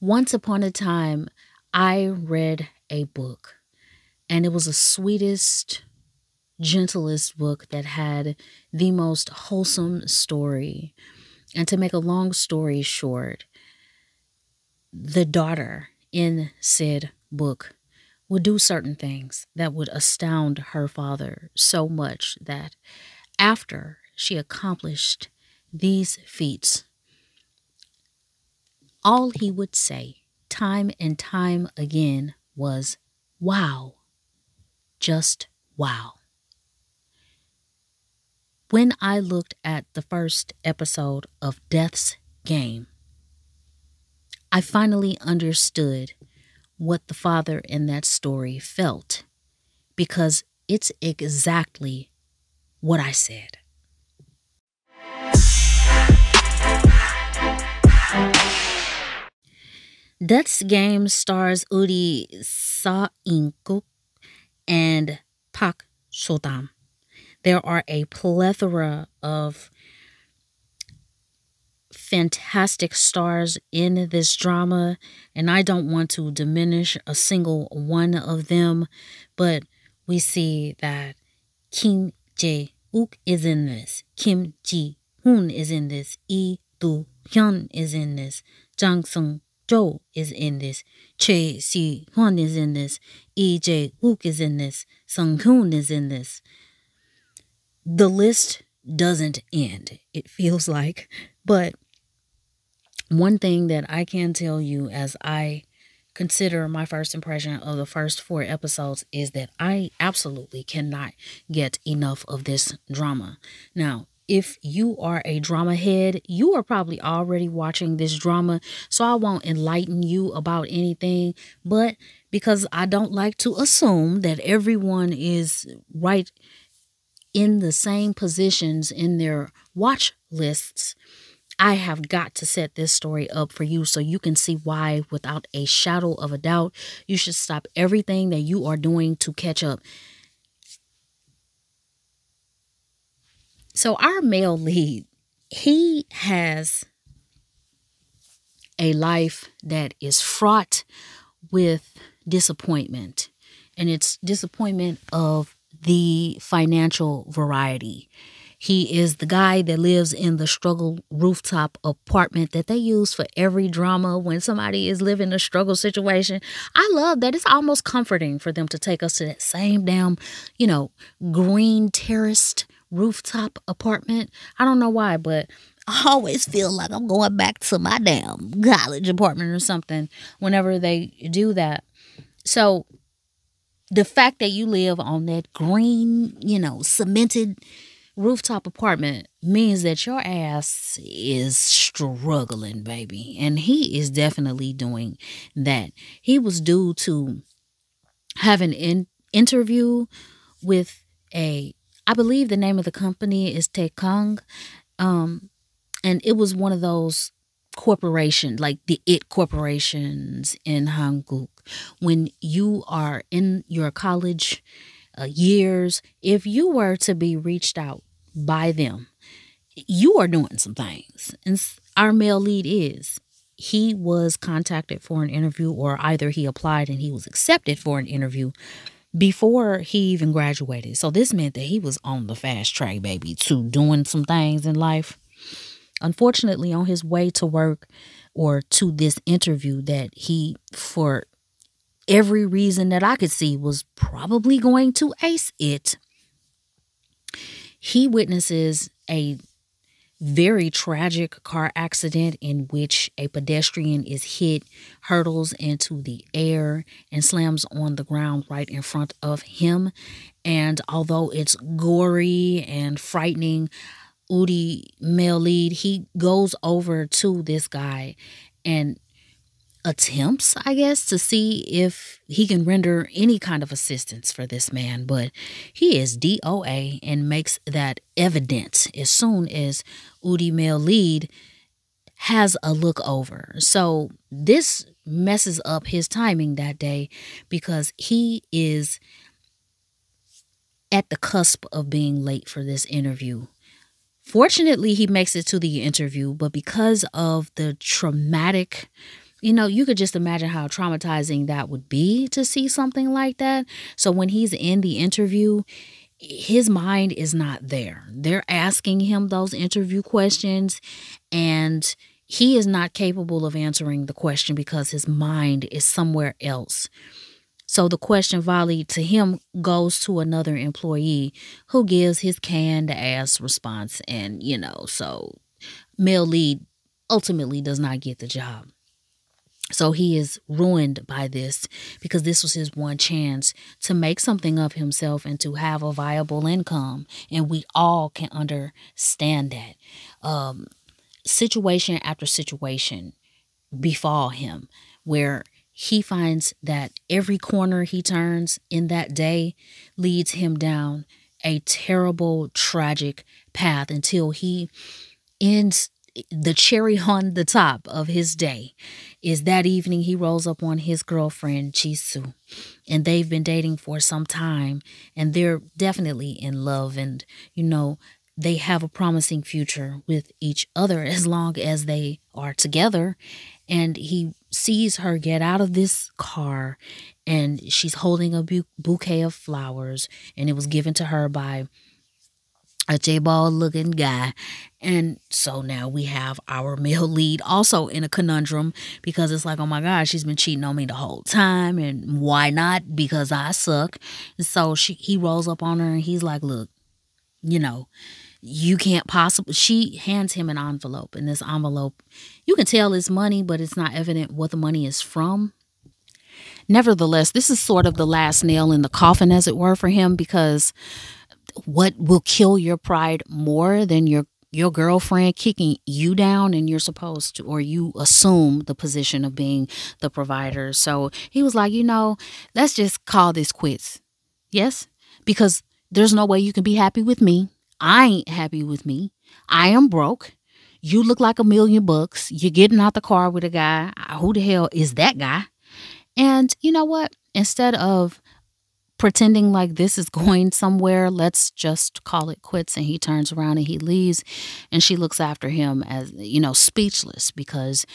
Once upon a time, I read a book, and it was the sweetest, gentlest book that had the most wholesome story. And to make a long story short, the daughter in said book would do certain things that would astound her father so much that after she accomplished these feats, all he would say, time and time again, was, Wow, just wow. When I looked at the first episode of Death's Game, I finally understood what the father in that story felt because it's exactly what I said. Death's Game stars Uri Sa Inkuk and Pak Sodam. There are a plethora of fantastic stars in this drama, and I don't want to diminish a single one of them, but we see that Kim Jae Uk is in this, Kim Ji Hoon is in this, Lee Do Hyun is in this, Jang Sung Jo is in this, Choi Si Won is in this, Lee Jae Wook is in this, Sung Hoon is in this. The list doesn't end, it feels like, but one thing that I can tell you as I consider my first impression of the first four episodes is that I absolutely cannot get enough of this drama. Now, if you are a drama head, you are probably already watching this drama, so I won't enlighten you about anything. But because I don't like to assume that everyone is right in the same positions in their watch lists, I have got to set this story up for you so you can see why, without a shadow of a doubt, you should stop everything that you are doing to catch up. So, our male lead, he has a life that is fraught with disappointment, and it's disappointment of the financial variety. He is the guy that lives in the struggle rooftop apartment that they use for every drama when somebody is living a struggle situation. I love that. It's almost comforting for them to take us to that same damn, you know, green terraced rooftop apartment. I don't know why, but I always feel like I'm going back to my damn college apartment or something whenever they do that. So the fact that you live on that green, you know, cemented rooftop apartment means that your ass is struggling, baby. And he is definitely doing that. He was due to have an in- interview with a, I believe the name of the company is Taekong. Um, and it was one of those corporation like the it corporations in Hanguk when you are in your college uh, years if you were to be reached out by them, you are doing some things. And our male lead is he was contacted for an interview, or either he applied and he was accepted for an interview before he even graduated. So this meant that he was on the fast track, baby, to doing some things in life. Unfortunately, on his way to work or to this interview, that he, for every reason that I could see, was probably going to ace it he witnesses a very tragic car accident in which a pedestrian is hit, hurtles into the air, and slams on the ground right in front of him. And although it's gory and frightening, Udi, male lead, he goes over to this guy and attempts, I guess, to see if he can render any kind of assistance for this man, but he is DOA and makes that evident as soon as Udi male lead has a look over. So this messes up his timing that day because he is at the cusp of being late for this interview. Fortunately, he makes it to the interview, but because of the traumatic you know, you could just imagine how traumatizing that would be to see something like that. So when he's in the interview, his mind is not there. They're asking him those interview questions and he is not capable of answering the question because his mind is somewhere else. So the question volleyed to him goes to another employee who gives his canned ass response. And, you know, so male lead ultimately does not get the job. So he is ruined by this because this was his one chance to make something of himself and to have a viable income. And we all can understand that. Um, situation after situation befall him where he finds that every corner he turns in that day leads him down a terrible, tragic path until he ends the cherry on the top of his day is that evening he rolls up on his girlfriend Jisoo and they've been dating for some time and they're definitely in love and you know they have a promising future with each other as long as they are together and he sees her get out of this car and she's holding a bouquet of flowers and it was given to her by a chaebol looking guy. And so now we have our male lead also in a conundrum because it's like, oh my God, she's been cheating on me the whole time. And why not? Because I suck. And so she he rolls up on her and he's like, look, you know, you can't possibly she hands him an envelope and this envelope you can tell it's money but it's not evident what the money is from nevertheless this is sort of the last nail in the coffin as it were for him because what will kill your pride more than your your girlfriend kicking you down and you're supposed to or you assume the position of being the provider? So he was like you know let's just call this quits. Yes? Because there's no way you can be happy with me. I ain't happy with me. I am broke. You look like a million bucks. You're getting out the car with a guy. Who the hell is that guy? And you know what? Instead of pretending like this is going somewhere. Let's just call it quits. And he turns around and he leaves. And she looks after him as, you know, speechless because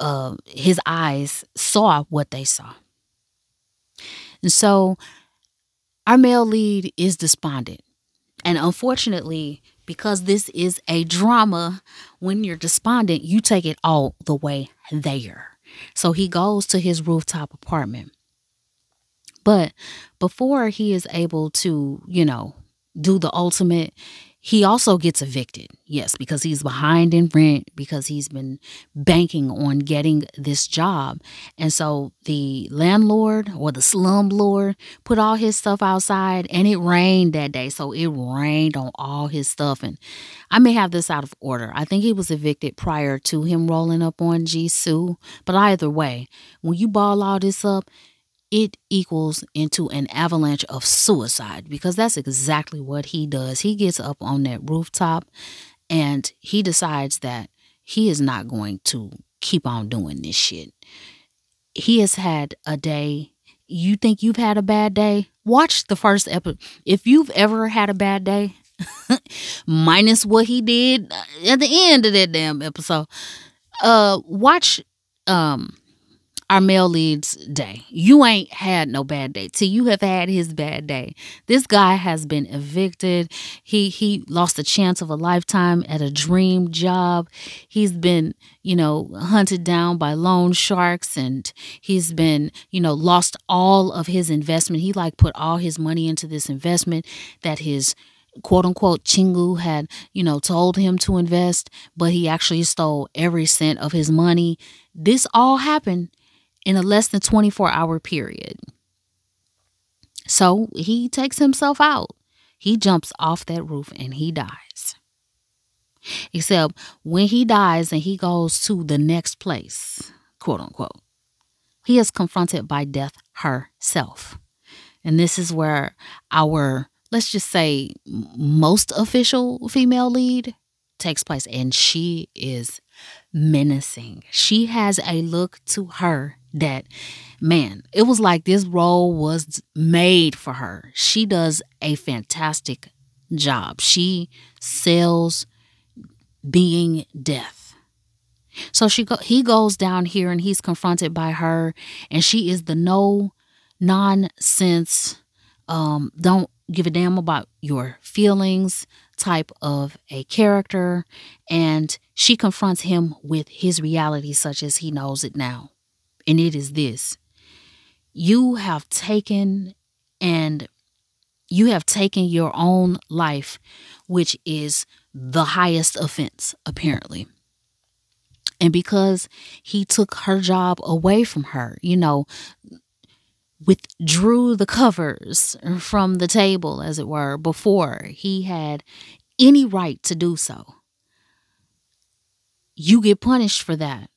uh, his eyes saw what they saw. And so our male lead is despondent. And unfortunately, because this is a drama, when you're despondent, you take it all the way there. So he goes to his rooftop apartment but before he is able to, you know, do the ultimate, he also gets evicted. Yes, because he's behind in rent because he's been banking on getting this job. And so the landlord or the slumlord put all his stuff outside and it rained that day. So it rained on all his stuff. And I may have this out of order. I think he was evicted prior to him rolling up on Jisoo. But either way, when you ball all this up, it equals into an avalanche of suicide because that's exactly what he does. He gets up on that rooftop and he decides that he is not going to keep on doing this shit. He has had a day. You think you've had a bad day? Watch the first episode. If you've ever had a bad day, minus what he did at the end of that damn episode, uh, watch um our male lead's day. You ain't had no bad day till you have had his bad day. This guy has been evicted. He he lost a chance of a lifetime at a dream job. He's been, you know, hunted down by loan sharks and he's been, you know, lost all of his investment. He like put all his money into this investment that his quote unquote Chingu had, you know, told him to invest, but he actually stole every cent of his money. This all happened in a less than 24 hour period. So he takes himself out. He jumps off that roof and he dies. Except when he dies and he goes to the next place, quote unquote, he is confronted by death herself. And this is where our, let's just say, most official female lead takes place. And she is menacing. She has a look to her that man, it was like this role was made for her. She does a fantastic job. She sells being death. So she go, he goes down here and he's confronted by her, and she is the no nonsense, um, don't give a damn about your feelings type of a character. And she confronts him with his reality, such as he knows it now. And it is this you have taken and you have taken your own life, which is the highest offense, apparently. And because he took her job away from her, you know, withdrew the covers from the table, as it were, before he had any right to do so, you get punished for that.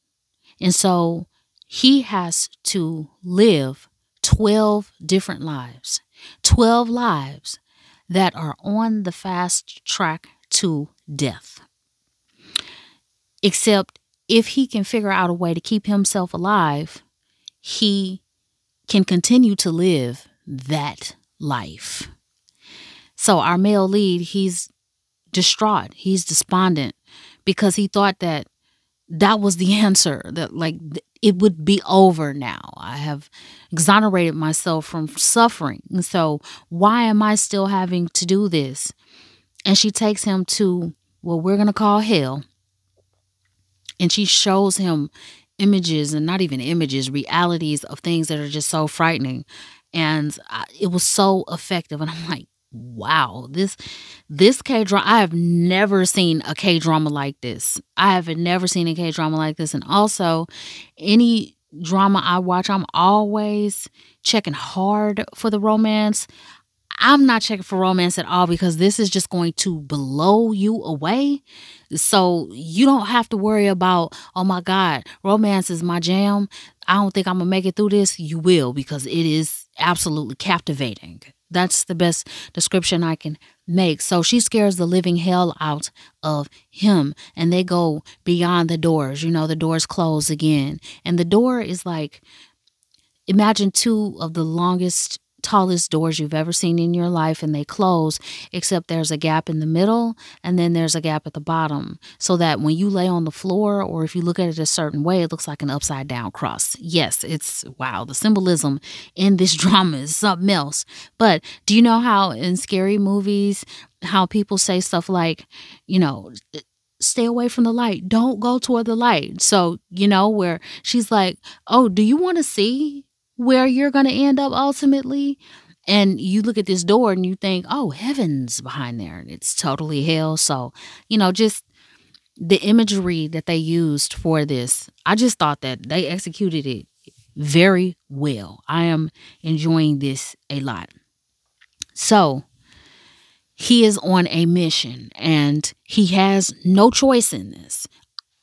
And so he has to live 12 different lives, 12 lives that are on the fast track to death. Except if he can figure out a way to keep himself alive, he can continue to live that life. So, our male lead, he's distraught, he's despondent because he thought that that was the answer, that like it would be over now. I have exonerated myself from suffering. And so, why am I still having to do this? And she takes him to what we're going to call hell and she shows him images and not even images, realities of things that are just so frightening. And it was so effective. And I'm like, wow, this this K drama. I have never seen a K drama like this. I have never seen a K drama like this. And also, any drama I watch, I'm always checking hard for the romance. I'm not checking for romance at all because this is just going to blow you away. So you don't have to worry about, oh my God, romance is my jam. I don't think I'm going to make it through this. You will because it is absolutely captivating. That's the best description I can make. So she scares the living hell out of him, and they go beyond the doors. You know, the doors close again. And the door is like, imagine two of the longest tallest doors you've ever seen in your life and they close except there's a gap in the middle and then there's a gap at the bottom so that when you lay on the floor or if you look at it a certain way it looks like an upside down cross. Yes it's wow the symbolism in this drama is something else. But do you know how in scary movies how people say stuff like you know stay away from the light. Don't go toward the light. So you know where she's like oh do you want to see where you're going to end up ultimately. And you look at this door and you think, oh, heaven's behind there. And it's totally hell. So, you know, just the imagery that they used for this, I just thought that they executed it very well. I am enjoying this a lot. So, he is on a mission and he has no choice in this.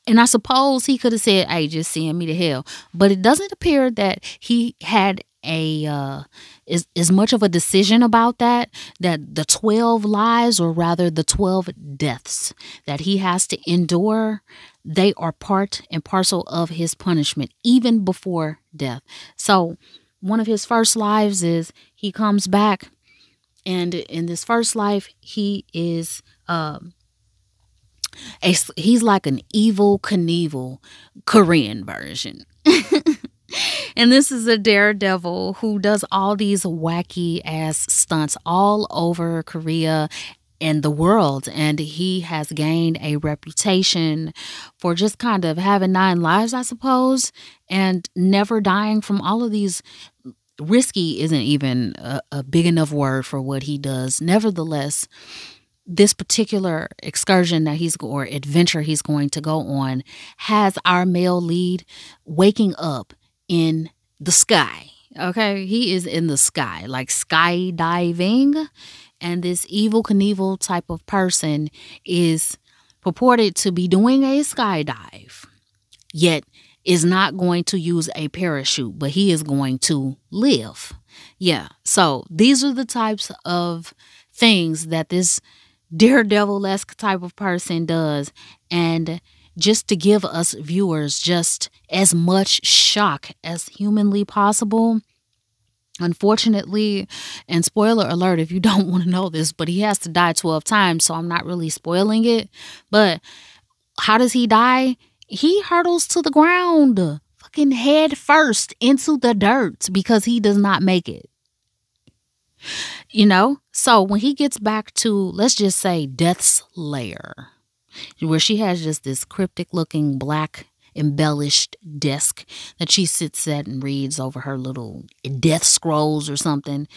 And I suppose he could have said, "Hey, just send me to hell," but it doesn't appear that he had a uh, is as much of a decision about that that the 12 lives or rather the 12 deaths that he has to endure they are part and parcel of his punishment even before death. So one of his first lives is he comes back and in this first life he is um he's like an Evel Knievel Korean version. and this is a daredevil who does all these wacky ass stunts all over Korea and the world. And he has gained a reputation for just kind of having nine lives, I suppose, and never dying from all of these. Risky isn't even a, a big enough word for what he does. Nevertheless, this particular excursion that he's or adventure he's going to go on has our male lead waking up in the sky. Okay, he is in the sky, like skydiving, and this Evel Knievel type of person is purported to be doing a skydive, yet is not going to use a parachute, but he is going to live. Yeah, so these are the types of things that this daredevil esque type of person does. And just to give us viewers just as much shock as humanly possible. Unfortunately, and spoiler alert if you don't want to know this, but he has to die 12 times, so I'm not really spoiling it. But how does he die? he hurdles to the ground, fucking head first into the dirt because he does not make it. You know? So when he gets back to, let's just say, Death's Lair, where she has just this cryptic looking black embellished desk that she sits at and reads over her little death scrolls or something.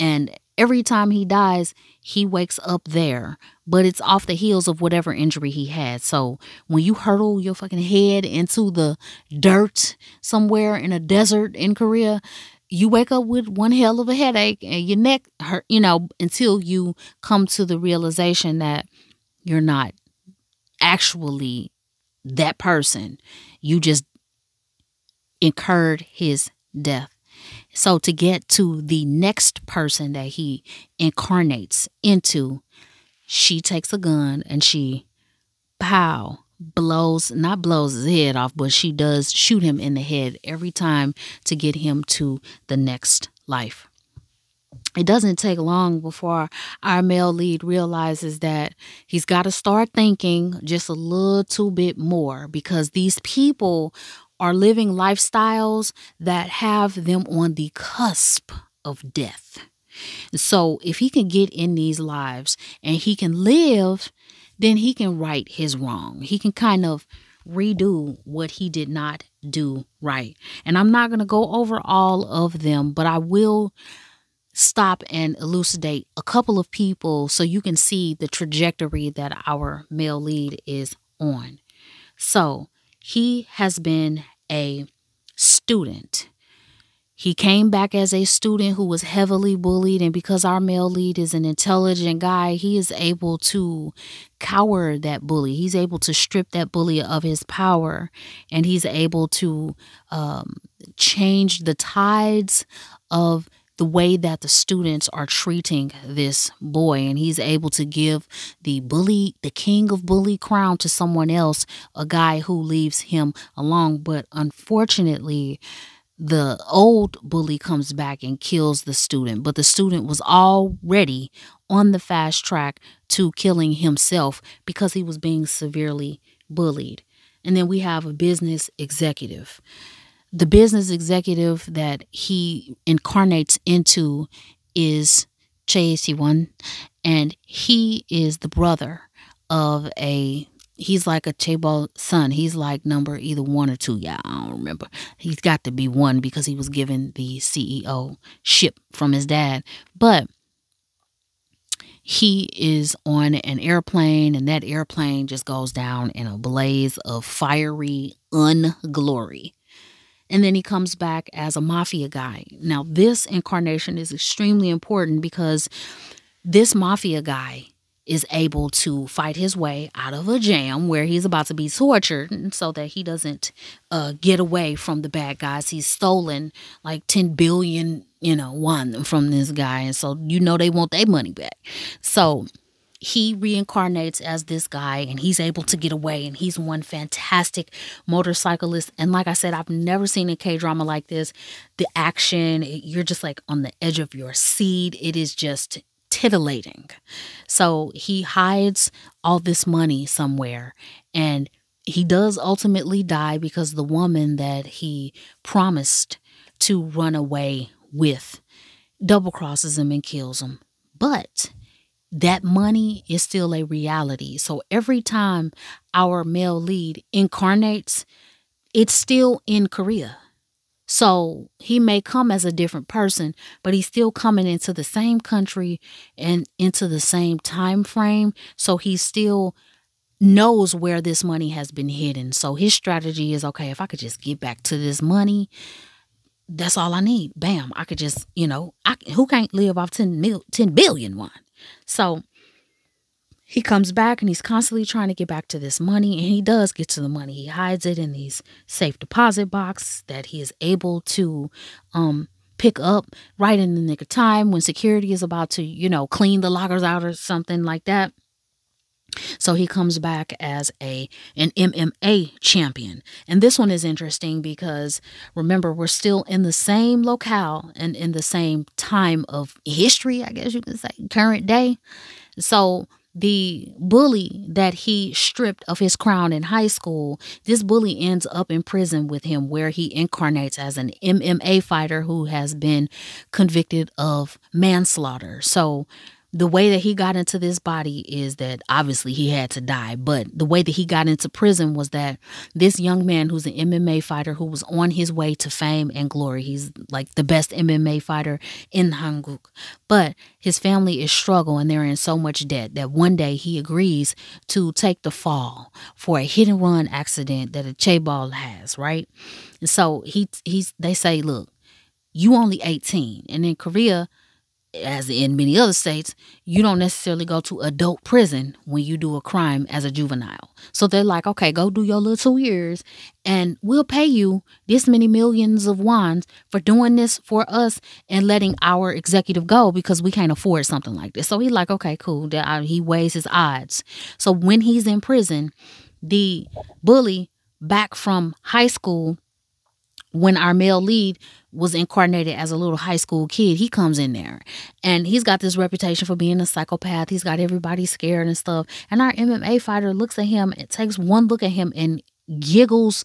And every time he dies, he wakes up there, but it's off the heels of whatever injury he had. So when you hurtle your fucking head into the dirt somewhere in a desert in Korea, you wake up with one hell of a headache and your neck hurt, you know, until you come to the realization that you're not actually that person. You just incurred his death. So to get to the next person that he incarnates into, she takes a gun and she pow blows not blows his head off, but she does shoot him in the head every time to get him to the next life. It doesn't take long before our male lead realizes that he's got to start thinking just a little bit more because these people are living lifestyles that have them on the cusp of death. So, if he can get in these lives and he can live then he can right his wrong. He can kind of redo what he did not do right. And I'm not going to go over all of them, but I will stop and elucidate a couple of people so you can see the trajectory that our male lead is on. So, he has been a student he came back as a student who was heavily bullied, and because our male lead is an intelligent guy, he is able to cower that bully. He's able to strip that bully of his power, and he's able to um, change the tides of the way that the students are treating this boy and he's able to give the bully the king of bully crown to someone else a guy who leaves him alone but unfortunately the old bully comes back and kills the student, but the student was already on the fast track to killing himself because he was being severely bullied. And then we have a business executive. The business executive that he incarnates into is Choi Si-won, and he is the brother of a he's like a Chaebol son. He's like number either one or two. Yeah, I don't remember. He's got to be one because he was given the CEO ship from his dad. But he is on an airplane, and that airplane just goes down in a blaze of fiery unglory. And then he comes back as a mafia guy. Now, this incarnation is extremely important because this mafia guy is able to fight his way out of a jam where he's about to be tortured so that he doesn't uh, get away from the bad guys. He's stolen like 10 billion, you know, one from this guy. And so, you know, they want their money back. So, he reincarnates as this guy and he's able to get away and he's one fantastic motorcyclist and like i said i've never seen a k-drama like this the action you're just like on the edge of your seat it is just titillating. So he hides all this money somewhere and he does ultimately die because the woman that he promised to run away with double crosses him and kills him. But that money is still a reality. So every time our male lead incarnates, it's still in Korea. So he may come as a different person, but he's still coming into the same country and into the same time frame. So he still knows where this money has been hidden. So his strategy is okay, if I could just get back to this money, that's all I need. Bam, I could just, you know, I, who can't live off 10, mil, 10 billion one? So he comes back and he's constantly trying to get back to this money and he does get to the money he hides it in these safe deposit box that he is able to um pick up right in the nick of time when security is about to you know clean the lockers out or something like that so he comes back as a an MMA champion. And this one is interesting because remember we're still in the same locale and in the same time of history, I guess you can say, current day. So the bully that he stripped of his crown in high school, this bully ends up in prison with him, where he incarnates as an MMA fighter who has been convicted of manslaughter. So the way that he got into this body is that obviously he had to die, but the way that he got into prison was that this young man who's an MMA fighter who was on his way to fame and glory, he's like the best MMA fighter in Hanguk, but his family is struggling and they're in so much debt that one day he agrees to take the fall for a hit and run accident that a chaebol has, right? And so he he's they say, look, you only 18, and in Korea as in many other states, you don't necessarily go to adult prison when you do a crime as a juvenile. So they're like, okay, go do your little two years and we'll pay you this many millions of wands for doing this for us and letting our executive go because we can't afford something like this. So he's like, okay, cool. Uh, he weighs his odds. So when he's in prison, the bully back from high school, when our male lead was incarnated as a little high school kid, he comes in there and he's got this reputation for being a psychopath. He's got everybody scared and stuff. And our MMA fighter looks at him, it takes one look at him and giggles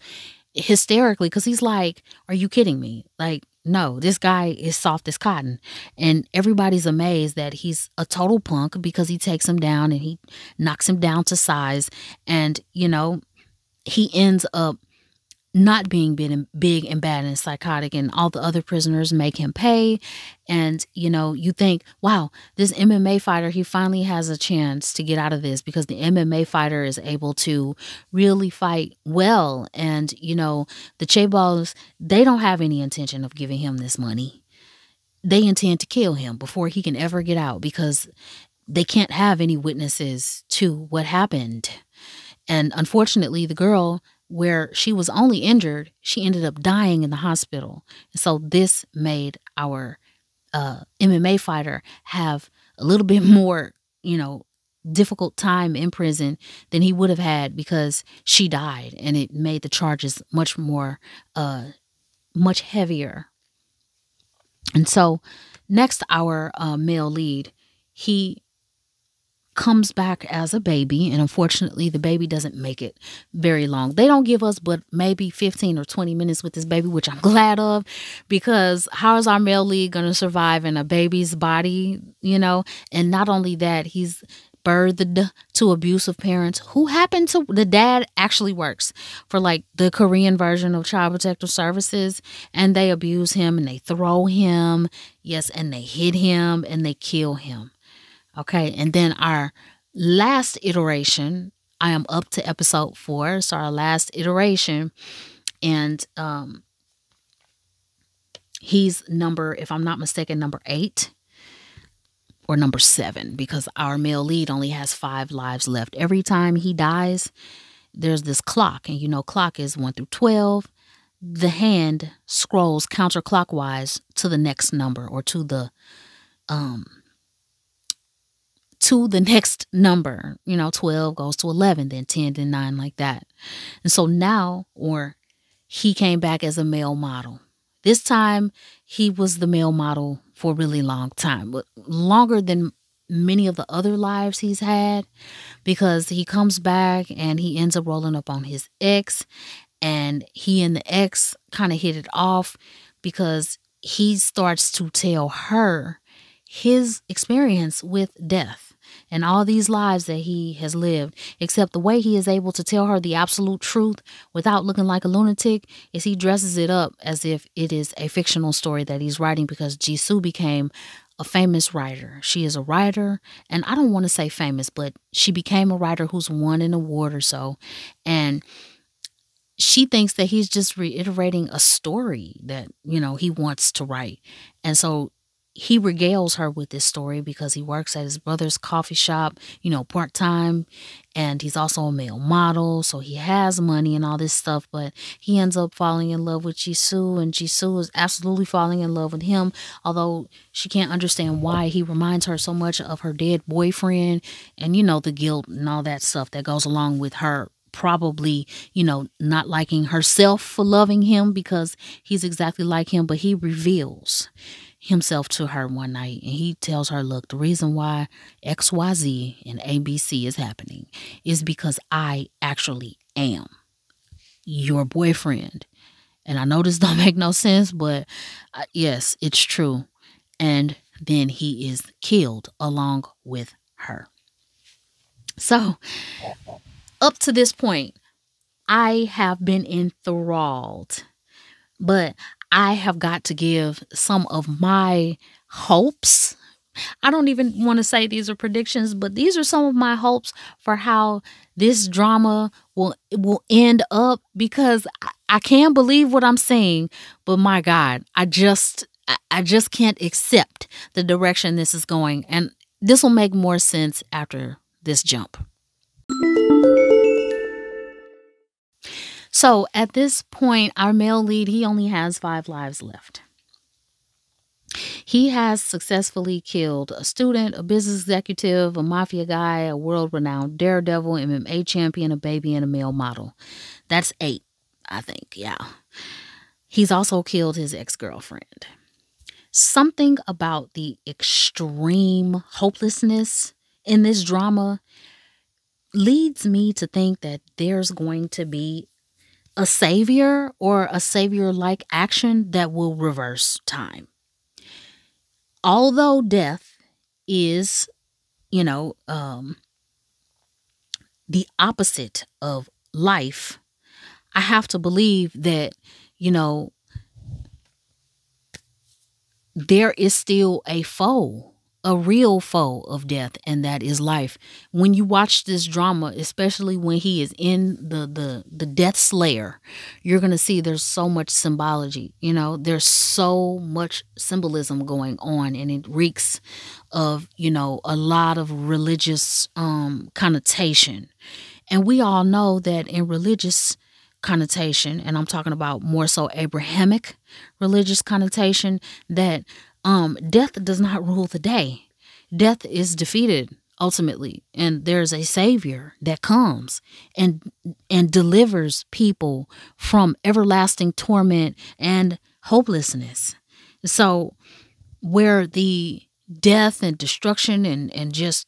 hysterically because he's like, Are you kidding me? Like, no, this guy is soft as cotton. And everybody's amazed that he's a total punk because he takes him down and he knocks him down to size. And, you know, he ends up not being big and, bad and psychotic and all the other prisoners make him pay. And you know you think wow this MMA fighter he finally has a chance to get out of this because the MMA fighter is able to really fight well. And you know the chaebols they don't have any intention of giving him this money. They intend to kill him before he can ever get out because they can't have any witnesses to what happened. And unfortunately the girl where she was only injured, she ended up dying in the hospital. And so this made our uh, MMA fighter have a little bit more, you know, difficult time in prison than he would have had because she died and it made the charges much more uh much heavier and so next our uh, male lead he comes back as a baby and unfortunately the baby doesn't make it very long. They don't give us but maybe 15 or 20 minutes with this baby which i'm glad of because how is our male lead going to survive in a baby's body you know? And not only that he's birthed to abusive parents who happen to the dad actually works for like the korean version of child protective services and they abuse him and they throw him yes and they hit him and they kill him Okay. And then our last iteration, I am up to episode four. So our last iteration. And um he's number, if I'm not mistaken, number eight or number seven, because our male lead only has five lives left. Every time he dies, there's this clock, and you know, clock is one through 12. The hand scrolls counterclockwise to the next number or to the um to the next number. You know, 12 goes to 11, then 10, then 9, like that. And so now, or he came back as a male model. This time, he was the male model for a really long time, but longer than many of the other lives he's had because he comes back and he ends up rolling up on his ex and he and the ex kind of hit it off because he starts to tell her his experience with death and all these lives that he has lived, except the way he is able to tell her the absolute truth without looking like a lunatic is he dresses it up as if it is a fictional story that he's writing because Jisoo became a famous writer. She is a writer, and I don't want to say famous, but she became a writer who's won an award or so. And she thinks that he's just reiterating a story that, you know, he wants to write. And so he regales her with this story because he works at his brother's coffee shop, you know, part time, and he's also a male model, so he has money and all this stuff. But he ends up falling in love with Jisoo, and Jisoo is absolutely falling in love with him, although she can't understand why he reminds her so much of her dead boyfriend, and you know, the guilt and all that stuff that goes along with her probably, you know, not liking herself for loving him because he's exactly like him, but he reveals himself to her one night and he tells her, Look, the reason why XYZ and ABC is happening is because I actually am your boyfriend. And I know this don't make no sense, but uh, yes, it's true. And then he is killed along with her. So, up to this point, I have been enthralled, but I have got to give some of my hopes. I don't even want to say these are predictions, but these are some of my hopes for how this drama will will end up because I, I can't believe what I'm seeing, but my God, I just I just can't accept the direction this is going. And this will make more sense after this jump. So at this point, our male lead, he only has five lives left. He has successfully killed a student, a business executive, a mafia guy, a world renowned daredevil, MMA champion, a baby, and a male model. That's eight, I think. Yeah. He's also killed his ex girlfriend. Something about the extreme hopelessness in this drama leads me to think that there's going to be a savior or a savior like action that will reverse time. Although death is, you know, um, the opposite of life, I have to believe that, you know, there is still a foe a real foe of death and that is life. When you watch this drama especially when he is in the the the death's lair you're to see there's so much symbology you know? There's so much symbolism going on and it reeks of you know a lot of religious um connotation. And we all know that in religious connotation and i'm talking about more so abrahamic religious connotation that um, death does not rule the day. Death is defeated ultimately, and there's a savior that comes and and delivers people from everlasting torment and hopelessness. So where the death and destruction and, and just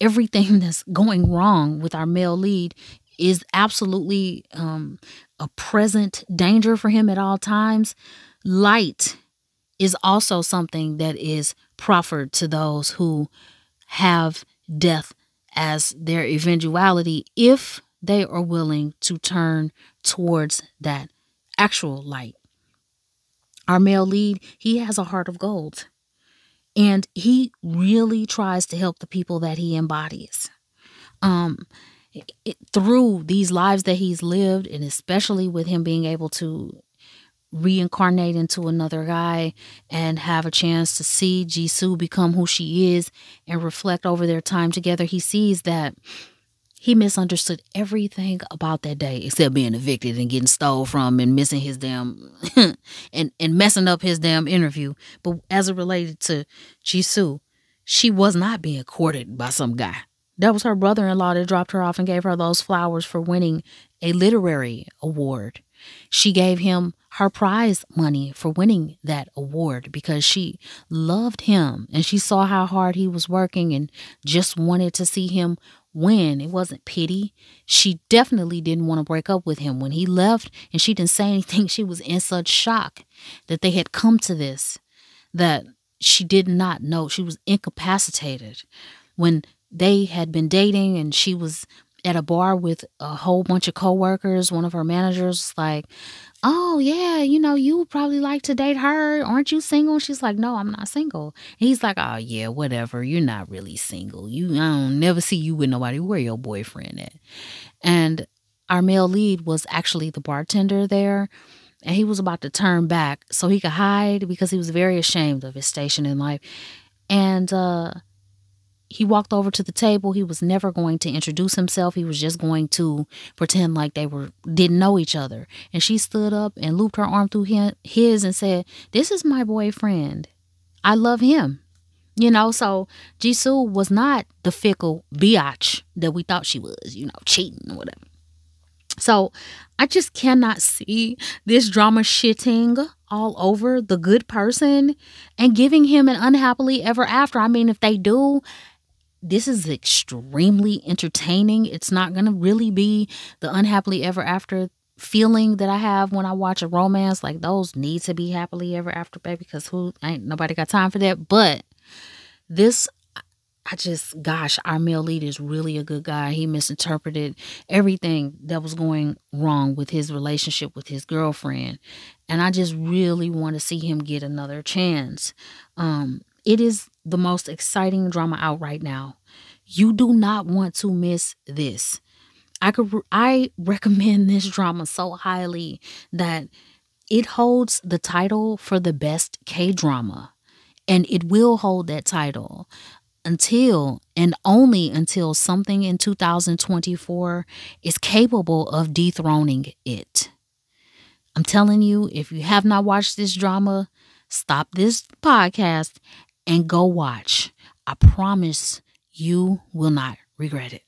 everything that's going wrong with our male lead is absolutely um, a present danger for him at all times. Light is also something that is proffered to those who have death as their eventuality if they are willing to turn towards that actual light. Our male lead, he has a heart of gold. And he really tries to help the people that he embodies. Um, it, through these lives that he's lived, and especially with him being able to reincarnate into another guy and have a chance to see Jisoo become who she is and reflect over their time together, he sees that he misunderstood everything about that day except being evicted and getting stole from and missing his damn and and messing up his damn interview. But as it related to Jisoo, she was not being courted by some guy. That was her brother-in-law that dropped her off and gave her those flowers for winning a literary award. She gave him her prize money for winning that award because she loved him and she saw how hard he was working and just wanted to see him win. It wasn't pity. She definitely didn't want to break up with him. When he left and she didn't say anything, she was in such shock that they had come to this that she did not know. She was incapacitated. When they had been dating and she was at a bar with a whole bunch of coworkers. One of her managers like, "Oh yeah, you know, you probably like to date her. Aren't you single?" she's like, "No, I'm not single." And he's like, "Oh yeah, whatever. You're not really single. You I don't never see you with nobody. Where your boyfriend at?" And our male lead was actually the bartender there. And he was about to turn back so he could hide because he was very ashamed of his station in life. And uh he walked over to the table. He was never going to introduce himself. He was just going to pretend like they were didn't know each other. And she stood up and looped her arm through his and said, "This is my boyfriend. I love him." You know, so Jisoo was not the fickle biatch that we thought she was, you know, cheating or whatever. So I just cannot see this drama shitting all over the good person and giving him an unhappily ever after. I mean, if they do, this is extremely entertaining. It's not going to really be the unhappily ever after feeling that I have when I watch a romance. Like those need to be happily ever after, baby, because who ain't nobody got time for that. But this I just, gosh, our male lead is really a good guy. He misinterpreted everything that was going wrong with his relationship with his girlfriend. And I just really want to see him get another chance. Um, it is the most exciting drama out right now. You do not want to miss this. I could I recommend this drama so highly that it holds the title for the best K drama and it will hold that title until and only until something in 2024 is capable of dethroning it. I'm telling you, if you have not watched this drama, stop this podcast and go watch. I promise you will not regret it.